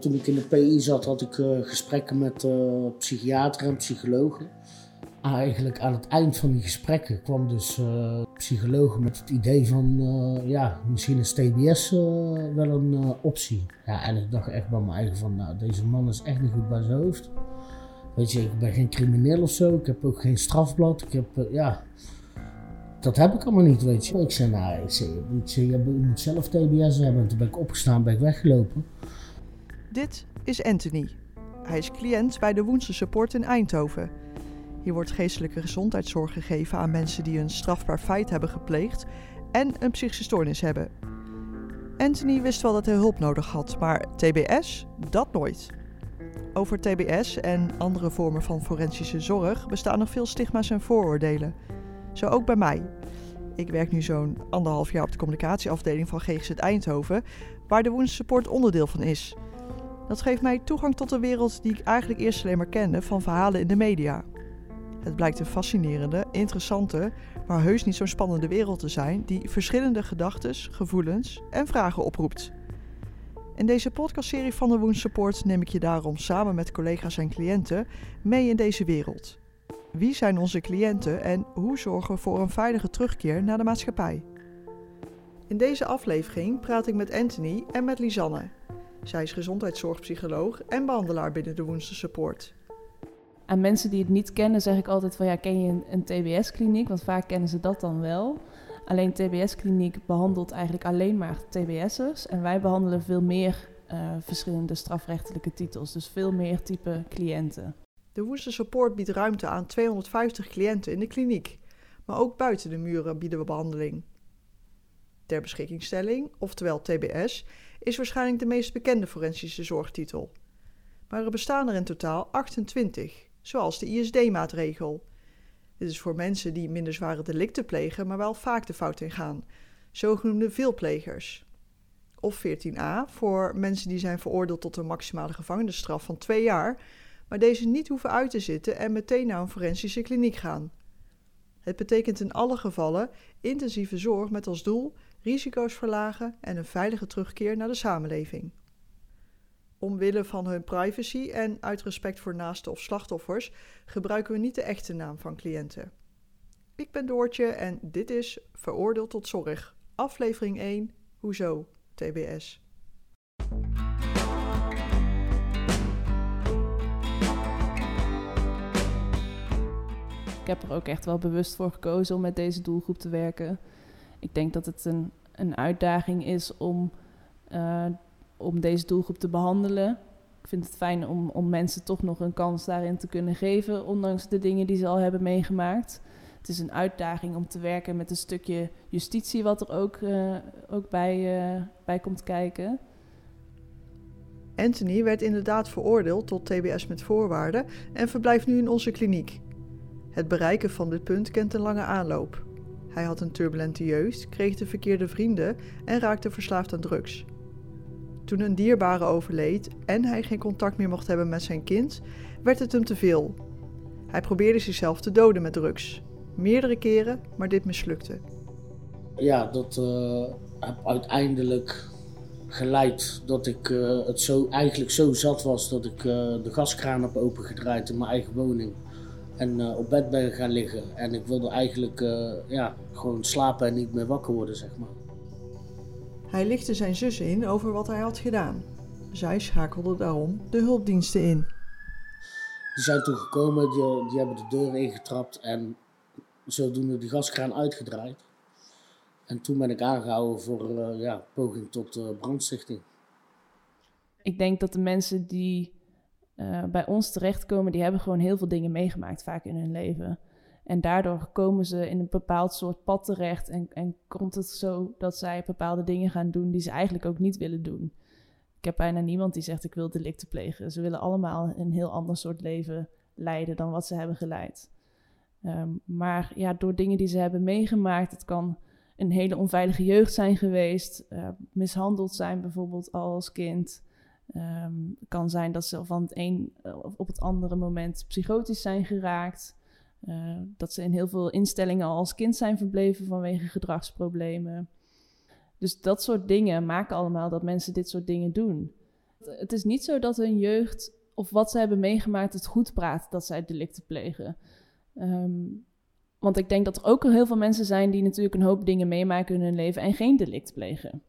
Toen ik in de PI zat, had ik uh, gesprekken met uh, psychiater en psychologen. Eigenlijk aan het eind van die gesprekken kwam dus uh, psycholoog met het idee van, ja, misschien is TBS wel een optie. Ja, en ik dacht echt bij mijn eigen van, nou, deze man is echt niet goed bij zijn hoofd. Weet je, ik ben geen crimineel of zo, ik heb ook geen strafblad. Ik heb, ja, dat heb ik allemaal niet, weet je. Ik zei, nou, ik zei, je, moet, zelf TBS hebben. En toen ben ik opgestaan, ben ik weggelopen. Dit is Anthony. Hij is cliënt bij de Woensel Support in Eindhoven. Hier wordt geestelijke gezondheidszorg gegeven aan mensen die een strafbaar feit hebben gepleegd en een psychische stoornis hebben. Anthony wist wel dat hij hulp nodig had, maar TBS, dat nooit. Over TBS en andere vormen van forensische zorg bestaan nog veel stigma's en vooroordelen. Zo ook bij mij. Ik werk nu zo'n anderhalf jaar op de communicatieafdeling van GGZ Eindhoven, waar de Woensel Support onderdeel van is. Dat geeft mij toegang tot een wereld die ik eigenlijk eerst alleen maar kende van verhalen in de media. Het blijkt een fascinerende, interessante, maar heus niet zo'n spannende wereld te zijn die verschillende gedachten, gevoelens en vragen oproept. In deze podcastserie van de Woens Support neem ik je daarom samen met collega's en cliënten mee in deze wereld. Wie zijn onze cliënten en hoe zorgen we voor een veilige terugkeer naar de maatschappij? In deze aflevering praat ik met Anthony en met Lisanne. Zij is gezondheidszorgpsycholoog en behandelaar binnen de Woensel Support. Aan mensen die het niet kennen zeg ik altijd van ja, ken je een, een TBS-kliniek? Want vaak kennen ze dat dan wel. Alleen TBS-kliniek behandelt eigenlijk alleen maar TBS'ers. En wij behandelen veel meer uh, verschillende strafrechtelijke titels. Dus veel meer type cliënten. De Woensel Support biedt ruimte aan 250 cliënten in de kliniek. Maar ook buiten de muren bieden we behandeling. Ter beschikkingstelling, oftewel TBS, is waarschijnlijk de meest bekende forensische zorgtitel. Maar er bestaan er in totaal 28, zoals de ISD-maatregel. Dit is voor mensen die minder zware delicten plegen, maar wel vaak de fout ingaan, zogenoemde veelplegers. Of 14a voor mensen die zijn veroordeeld tot een maximale gevangenisstraf van twee jaar, maar deze niet hoeven uit te zitten en meteen naar een forensische kliniek gaan. Het betekent in alle gevallen intensieve zorg met als doel risico's verlagen en een veilige terugkeer naar de samenleving. Omwille van hun privacy en uit respect voor naasten of slachtoffers gebruiken we niet de echte naam van cliënten. Ik ben Doortje en dit is Veroordeeld tot Zorg, aflevering 1, Hoezo, TBS. Ik heb er ook echt wel bewust voor gekozen om met deze doelgroep te werken. Ik denk dat het een, een uitdaging is om, uh, om deze doelgroep te behandelen. Ik vind het fijn om, om mensen toch nog een kans daarin te kunnen geven, ondanks de dingen die ze al hebben meegemaakt. Het is een uitdaging om te werken met een stukje justitie, wat er ook, uh, ook bij, uh, bij komt kijken. Anthony werd inderdaad veroordeeld tot TBS met voorwaarden en verblijft nu in onze kliniek. Het bereiken van dit punt kent een lange aanloop. Hij had een turbulente jeugd, kreeg de verkeerde vrienden en raakte verslaafd aan drugs. Toen een dierbare overleed en hij geen contact meer mocht hebben met zijn kind, werd het hem te veel. Hij probeerde zichzelf te doden met drugs. Meerdere keren, maar dit mislukte. Ja, dat uh, uiteindelijk geleid dat ik uh, het zo, eigenlijk zo zat was dat ik uh, de gaskraan heb opengedraaid in mijn eigen woning en uh, op bed ben gaan liggen. En ik wilde eigenlijk uh, ja, gewoon slapen en niet meer wakker worden, zeg maar. Hij lichtte zijn zus in over wat hij had gedaan. Zij schakelde daarom de hulpdiensten in. Die zijn toen gekomen, die, die hebben de deur ingetrapt en zodoende de gaskraan uitgedraaid. En toen ben ik aangehouden voor uh, ja, poging tot brandstichting. Ik denk dat de mensen die uh, bij ons terechtkomen, die hebben gewoon heel veel dingen meegemaakt vaak in hun leven. En daardoor komen ze in een bepaald soort pad terecht en, en komt het zo dat zij bepaalde dingen gaan doen die ze eigenlijk ook niet willen doen. Ik heb bijna niemand die zegt ik wil delicten plegen. Ze willen allemaal een heel ander soort leven leiden dan wat ze hebben geleid. Um, maar ja, door dingen die ze hebben meegemaakt, het kan een hele onveilige jeugd zijn geweest, uh, mishandeld zijn bijvoorbeeld als kind, Het kan zijn dat ze van het een eh, op het andere moment psychotisch zijn geraakt. Uh, dat ze in heel veel instellingen al als kind zijn verbleven vanwege gedragsproblemen. Dus dat soort dingen maken allemaal dat mensen dit soort dingen doen. Het is niet zo dat hun jeugd of wat ze hebben meegemaakt het goed praat dat zij delicten plegen. Ehm, want ik denk dat er ook heel veel mensen zijn die natuurlijk een hoop dingen meemaken in hun leven en geen delict plegen.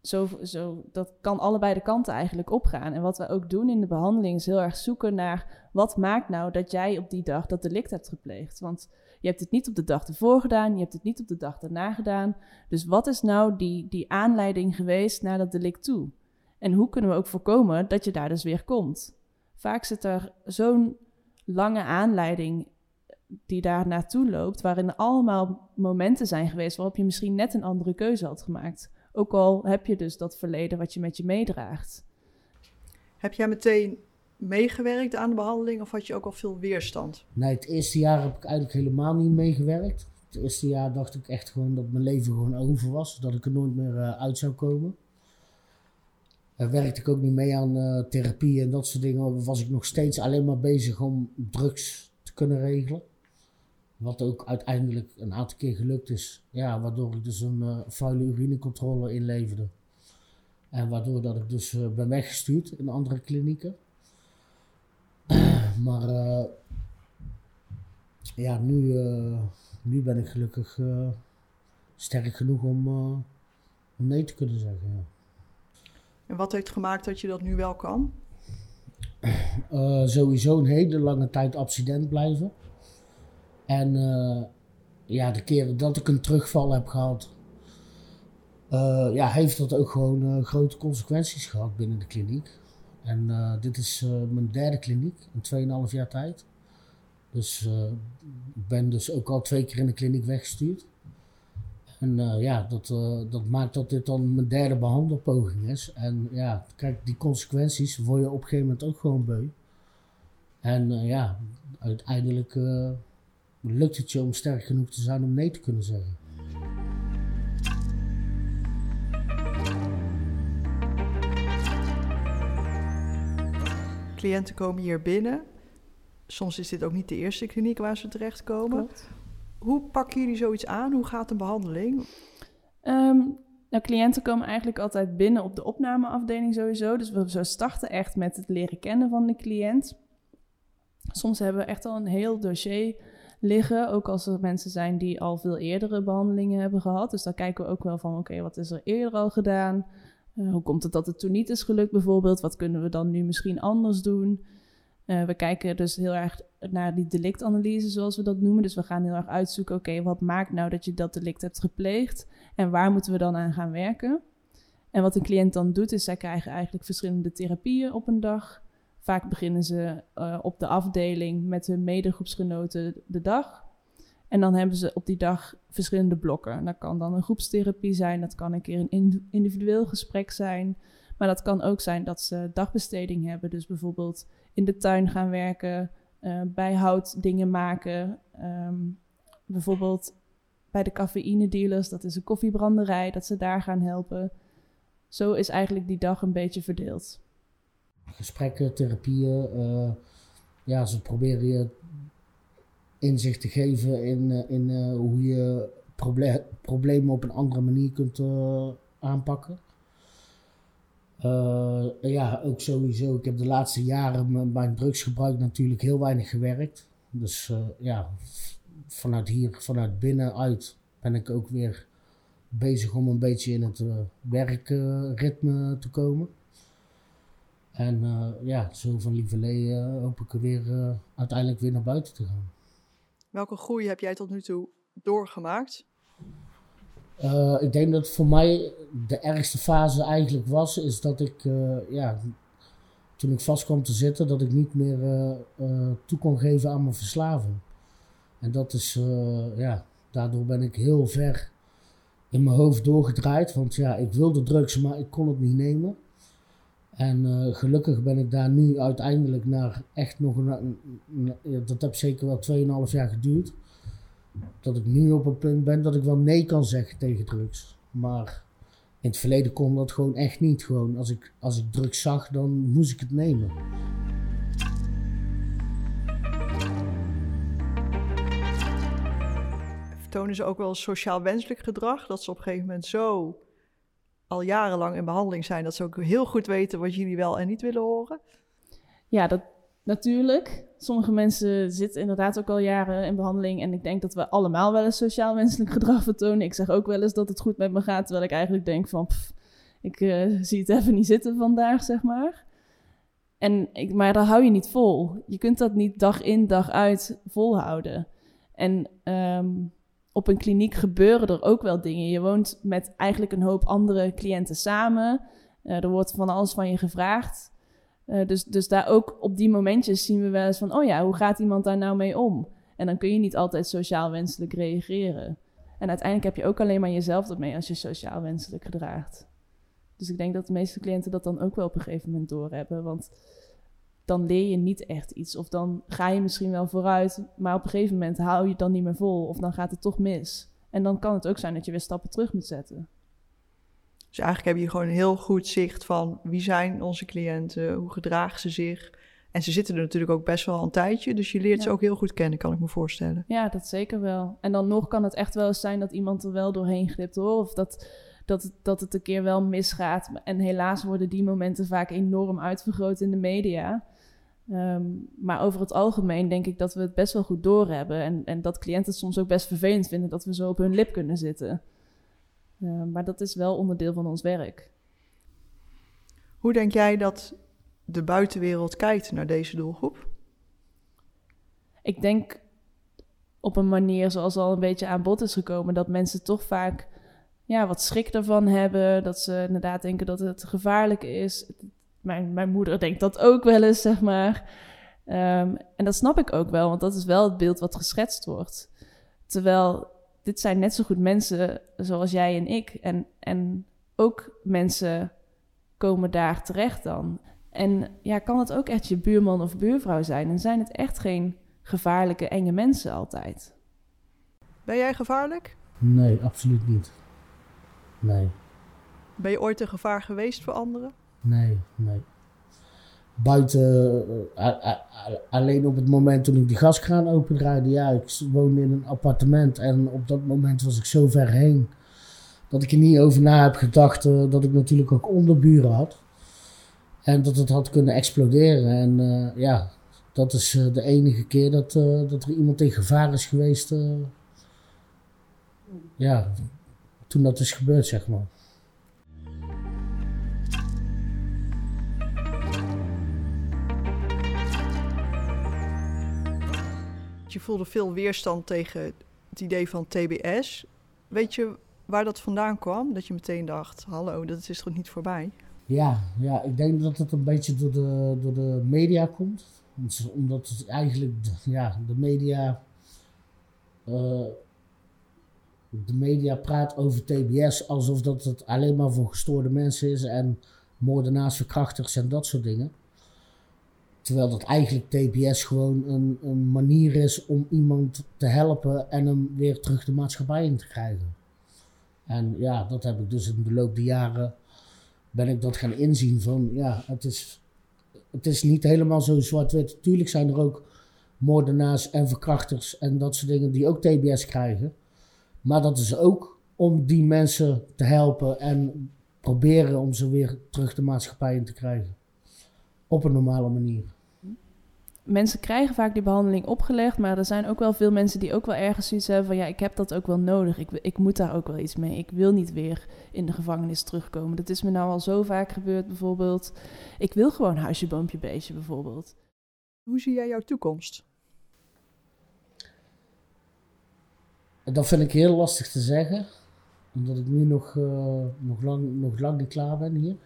Zo, zo, dat kan allebei de kanten eigenlijk opgaan. En wat we ook doen in de behandeling is heel erg zoeken naar wat maakt nou dat jij op die dag dat delict hebt gepleegd. Want je hebt het niet op de dag ervoor gedaan, je hebt het niet op de dag daarna gedaan. Dus wat is nou die, die aanleiding geweest naar dat delict toe? En hoe kunnen we ook voorkomen dat je daar dus weer komt? Vaak zit er zo'n lange aanleiding die daar naartoe loopt, waarin allemaal momenten zijn geweest waarop je misschien net een andere keuze had gemaakt. Ook al heb je dus dat verleden wat je met je meedraagt. Heb jij meteen meegewerkt aan de behandeling of had je ook al veel weerstand? Nee, het eerste jaar heb ik eigenlijk helemaal niet meegewerkt. Het eerste jaar dacht ik echt gewoon dat mijn leven gewoon over was, dat ik er nooit meer uh, uit zou komen. Uh, werkte ik ook niet mee aan uh, therapie en dat soort dingen. Was ik nog steeds alleen maar bezig om drugs te kunnen regelen. Wat ook uiteindelijk een aantal keer gelukt is. Ja, waardoor ik dus een uh, vuile urinecontrole inleverde. En waardoor dat ik dus uh, ben weggestuurd in andere klinieken. maar uh, ja, nu, nu ben ik gelukkig sterk genoeg om, om, nee te kunnen zeggen. Ja. En wat heeft gemaakt dat je dat nu wel kan? sowieso een hele lange tijd abstinent blijven. En uh, ja, de keren dat ik een terugval heb gehad, uh, ja, heeft dat ook gewoon uh, grote consequenties gehad binnen de kliniek. En dit is mijn derde kliniek in 2,5 jaar tijd. Dus ik ben dus ook al twee keer in de kliniek weggestuurd. En ja, dat, dat maakt dat dit dan mijn derde behandelpoging is. En ja, kijk, die consequenties word je op een gegeven moment ook gewoon beu. En ja, uiteindelijk lukt het je om sterk genoeg te zijn om nee te kunnen zeggen. Cliënten komen hier binnen. Soms is dit ook niet de eerste kliniek waar ze terechtkomen. Klopt. Hoe pakken jullie zoiets aan? Hoe gaat een behandeling? Um, nou, cliënten komen eigenlijk altijd binnen op de opnameafdeling sowieso. Dus we starten echt met het leren kennen van de cliënt. Soms hebben we echt al een heel dossier liggen. Ook als er mensen zijn die al veel eerdere behandelingen hebben gehad. Dus dan kijken we ook wel van, oké, wat is er eerder al gedaan? Uh, hoe komt het dat het toen niet is gelukt bijvoorbeeld? Wat kunnen we dan nu misschien anders doen? Uh, we kijken dus heel erg naar die delictanalyse, zoals we dat noemen. Dus we gaan heel erg uitzoeken, oké, wat maakt nou dat je dat delict hebt gepleegd? En waar moeten we dan aan gaan werken? En wat een cliënt dan doet, is zij krijgen eigenlijk verschillende therapieën op een dag. Vaak beginnen ze uh, op de afdeling met hun medegroepsgenoten de dag. En dan hebben ze op die dag verschillende blokken. Dat kan dan een groepstherapie zijn, dat kan een keer een individueel gesprek zijn. Maar dat kan ook zijn dat ze dagbesteding hebben. Dus bijvoorbeeld in de tuin gaan werken, uh, bij hout dingen maken. Um, bijvoorbeeld bij de cafeïne dealers, dat is een koffiebranderij, dat ze daar gaan helpen. Zo is eigenlijk die dag een beetje verdeeld gesprekken, therapieën. Uh, ja, ze proberen je inzicht te geven in, uh, in uh, hoe je proble problemen op een andere manier kunt aanpakken. ja, ook sowieso. Ik heb de laatste jaren met mijn drugsgebruik natuurlijk heel weinig gewerkt. Dus ja, vanuit hier, vanuit binnenuit ben ik ook weer bezig om een beetje in het werkritme te komen. En uh, ja, zo van lieverlee uh, hoop ik er weer uh, uiteindelijk weer naar buiten te gaan. Welke groei heb jij tot nu toe doorgemaakt? ik denk dat voor mij de ergste fase eigenlijk was, is dat ik, ja, toen ik vast kwam te zitten, dat ik niet meer toe kon geven aan mijn verslaving. En dat is, ja, daardoor ben ik heel ver in mijn hoofd doorgedraaid. Want ja, ik wilde drugs, maar ik kon het niet nemen. En uh, gelukkig ben ik daar nu uiteindelijk naar echt nog een, dat heb zeker wel 2,5 jaar geduurd. Dat ik nu op een punt ben dat ik wel nee kan zeggen tegen drugs. Maar in het verleden kon dat gewoon echt niet. Gewoon als ik, als ik drugs zag, dan moest ik het nemen. Vertonen ze ook wel sociaal wenselijk gedrag? Dat ze op een gegeven moment zo al jarenlang in behandeling zijn, dat ze ook heel goed weten wat jullie wel en niet willen horen? Ja, dat natuurlijk. Sommige mensen zitten inderdaad ook al jaren in behandeling. En ik denk dat we allemaal wel eens sociaal wenselijk gedrag vertonen. Ik zeg ook wel eens dat het goed met me gaat, terwijl ik eigenlijk denk van... ik uh, zie het even niet zitten vandaag, zeg maar. En ik, maar dat hou je niet vol. Je kunt dat niet dag in, dag uit volhouden. En um, op een kliniek gebeuren er ook wel dingen. Je woont met eigenlijk een hoop andere cliënten samen. Uh, er wordt van alles van je gevraagd. Uh, dus, dus daar ook op die momentjes zien we wel eens van... oh ja, hoe gaat iemand daar nou mee om? En dan kun je niet altijd sociaal wenselijk reageren. En uiteindelijk heb je ook alleen maar jezelf ermee als je sociaal wenselijk gedraagt. Dus ik denk dat de meeste cliënten dat dan ook wel op een gegeven moment doorhebben. Want dan leer je niet echt iets. Of dan ga je misschien wel vooruit, maar op een gegeven moment hou je het dan niet meer vol. Of dan gaat het toch mis. En dan kan het ook zijn dat je weer stappen terug moet zetten. Dus eigenlijk heb je gewoon een heel goed zicht van wie zijn onze cliënten, hoe gedragen ze zich. En ze zitten er natuurlijk ook best wel een tijdje, dus je leert ze ook heel goed kennen, kan ik me voorstellen. Ja, dat zeker wel. En dan nog kan het echt wel eens zijn dat iemand er wel doorheen glipt hoor. Of dat, dat, dat het een keer wel misgaat. En helaas worden die momenten vaak enorm uitvergroot in de media. Um, maar over het algemeen denk ik dat we het best wel goed doorhebben. En, en dat cliënten het soms ook best vervelend vinden dat we zo op hun lip kunnen zitten. Uh, maar dat is wel onderdeel van ons werk. Hoe denk jij dat de buitenwereld kijkt naar deze doelgroep? Ik denk op een manier zoals al een beetje aan bod is gekomen, dat mensen toch vaak ja, wat schrik ervan hebben. Dat ze inderdaad denken dat het gevaarlijk is mijn, mijn moeder denkt dat ook wel eens, zeg maar. Um, en dat snap ik ook wel, want dat is wel het beeld wat geschetst wordt. Terwijl dit zijn net zo goed mensen zoals jij en ik. En, en ook mensen komen daar terecht dan. En ja, kan het ook echt je buurman of buurvrouw zijn? En zijn het echt geen gevaarlijke, enge mensen altijd? Ben jij gevaarlijk? Nee, absoluut niet. Nee. Ben je ooit een gevaar geweest voor anderen? Nee, nee. Buiten, uh, alleen op het moment toen ik die gaskraan opendraaide, ja, ik woonde in een appartement en op dat moment was ik zo ver heen dat ik er niet over na heb gedacht dat ik natuurlijk ook onderburen had. En dat het had kunnen exploderen. En ja, dat is de enige keer dat, dat er iemand in gevaar is geweest. ja, toen dat is gebeurd, zeg maar. Je voelde veel weerstand tegen het idee van TBS. Weet je waar dat vandaan kwam? Dat je meteen dacht, hallo, dat is toch niet voorbij? Ja, ja ik denk dat het een beetje door de, door de media komt. Omdat het eigenlijk, ja, de media... Uh, de media praat over TBS alsof dat het alleen maar voor gestoorde mensen is en moordenaars, verkrachters en dat soort dingen. Terwijl dat eigenlijk TBS gewoon een, een manier is om iemand te helpen en hem weer terug de maatschappij in te krijgen. En ja, dat heb ik dus in de loop der jaren ben ik dat gaan inzien van ja, het is, het is niet helemaal zo zwart-wit. Tuurlijk zijn er ook moordenaars en verkrachters en dat soort dingen die ook TBS krijgen. Maar dat is ook om die mensen te helpen en proberen om ze weer terug de maatschappij in te krijgen. Op een normale manier mensen krijgen vaak die behandeling opgelegd, maar er zijn ook wel veel mensen die ook wel ergens zoiets hebben van ja, ik heb dat ook wel nodig. Ik, ik moet daar ook wel iets mee. Ik wil niet weer in de gevangenis terugkomen. Dat is me nou al zo vaak gebeurd bijvoorbeeld. Ik wil gewoon huisje, boompje, beestje bijvoorbeeld. Hoe zie jij jouw toekomst? Dat vind ik heel lastig te zeggen, omdat ik nu nog, uh, nog, lang, nog lang niet klaar ben hier.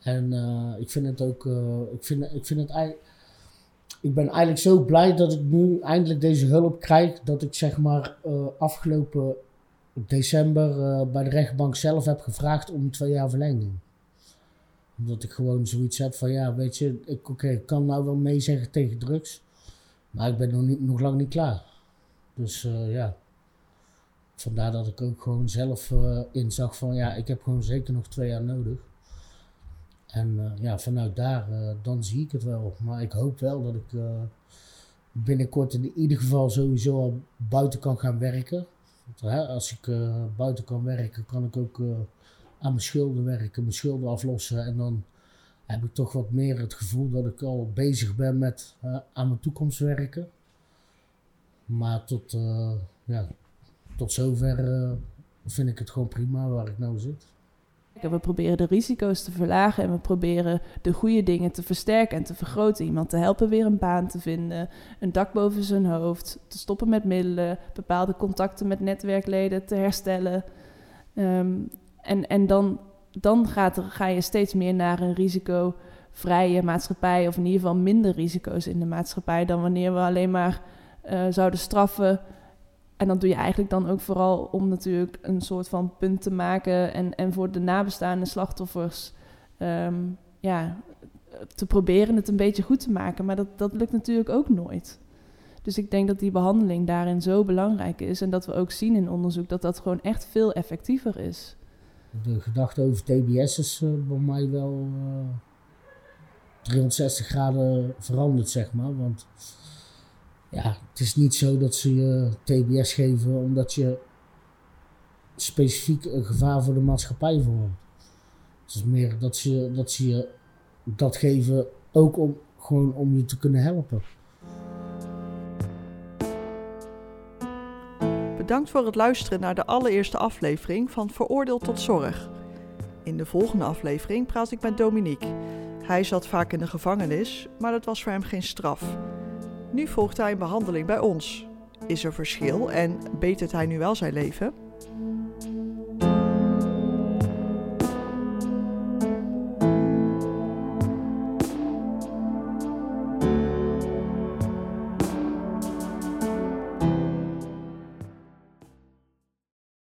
En uh, ik vind het ook, uh, ik vind, ik vind het eigenlijk ik ben eigenlijk zo blij dat ik nu eindelijk deze hulp krijg. Dat ik zeg maar uh, afgelopen december uh, bij de rechtbank zelf heb gevraagd om twee jaar verlenging. Omdat ik gewoon zoiets heb van ja, weet je, ik, oké, kan nou wel nee zeggen tegen drugs. Maar ik ben nog, niet, nog lang niet klaar. Dus uh, ja. Vandaar dat ik ook gewoon zelf inzag van ja, ik heb gewoon zeker nog twee jaar nodig. En uh, ja, vanuit daar, uh, dan zie ik het wel. Maar ik hoop wel dat ik uh, binnenkort in ieder geval sowieso al buiten kan gaan werken. Hè, als ik buiten kan werken, kan ik ook aan mijn schulden werken, mijn schulden aflossen. En dan heb ik toch wat meer het gevoel dat ik al bezig ben met aan mijn toekomst werken. Maar tot, ja, tot zover vind ik het gewoon prima waar ik nou zit. We proberen de risico's te verlagen en we proberen de goede dingen te versterken en te vergroten. Iemand te helpen weer een baan te vinden, een dak boven zijn hoofd, te stoppen met middelen, bepaalde contacten met netwerkleden te herstellen. Ehm, en en dan, dan gaat ga je steeds meer naar een risicovrije maatschappij, of in ieder geval minder risico's in de maatschappij dan wanneer we alleen maar uh, zouden straffen en dat doe je eigenlijk dan ook vooral om natuurlijk een soort van punt te maken en, en voor de nabestaande slachtoffers ehm, ja, te proberen het een beetje goed te maken. Maar dat, dat lukt natuurlijk ook nooit. Dus ik denk dat die behandeling daarin zo belangrijk is en dat we ook zien in onderzoek dat dat gewoon echt veel effectiever is. De gedachte over TBS is uh, bij mij wel uh, eh, 360 graden veranderd, zeg maar. Want ja, het is niet zo dat ze je TBS geven omdat je specifiek een gevaar voor de maatschappij vormt. Het is meer dat ze, dat ze je dat geven ook om, gewoon om je te kunnen helpen. Bedankt voor het luisteren naar de allereerste aflevering van Veroordeeld tot Zorg. In de volgende aflevering praat ik met Dominique. Hij zat vaak in de gevangenis, maar dat was voor hem geen straf. Nu volgt hij een behandeling bij ons. Is er verschil en betert hij nu wel zijn leven?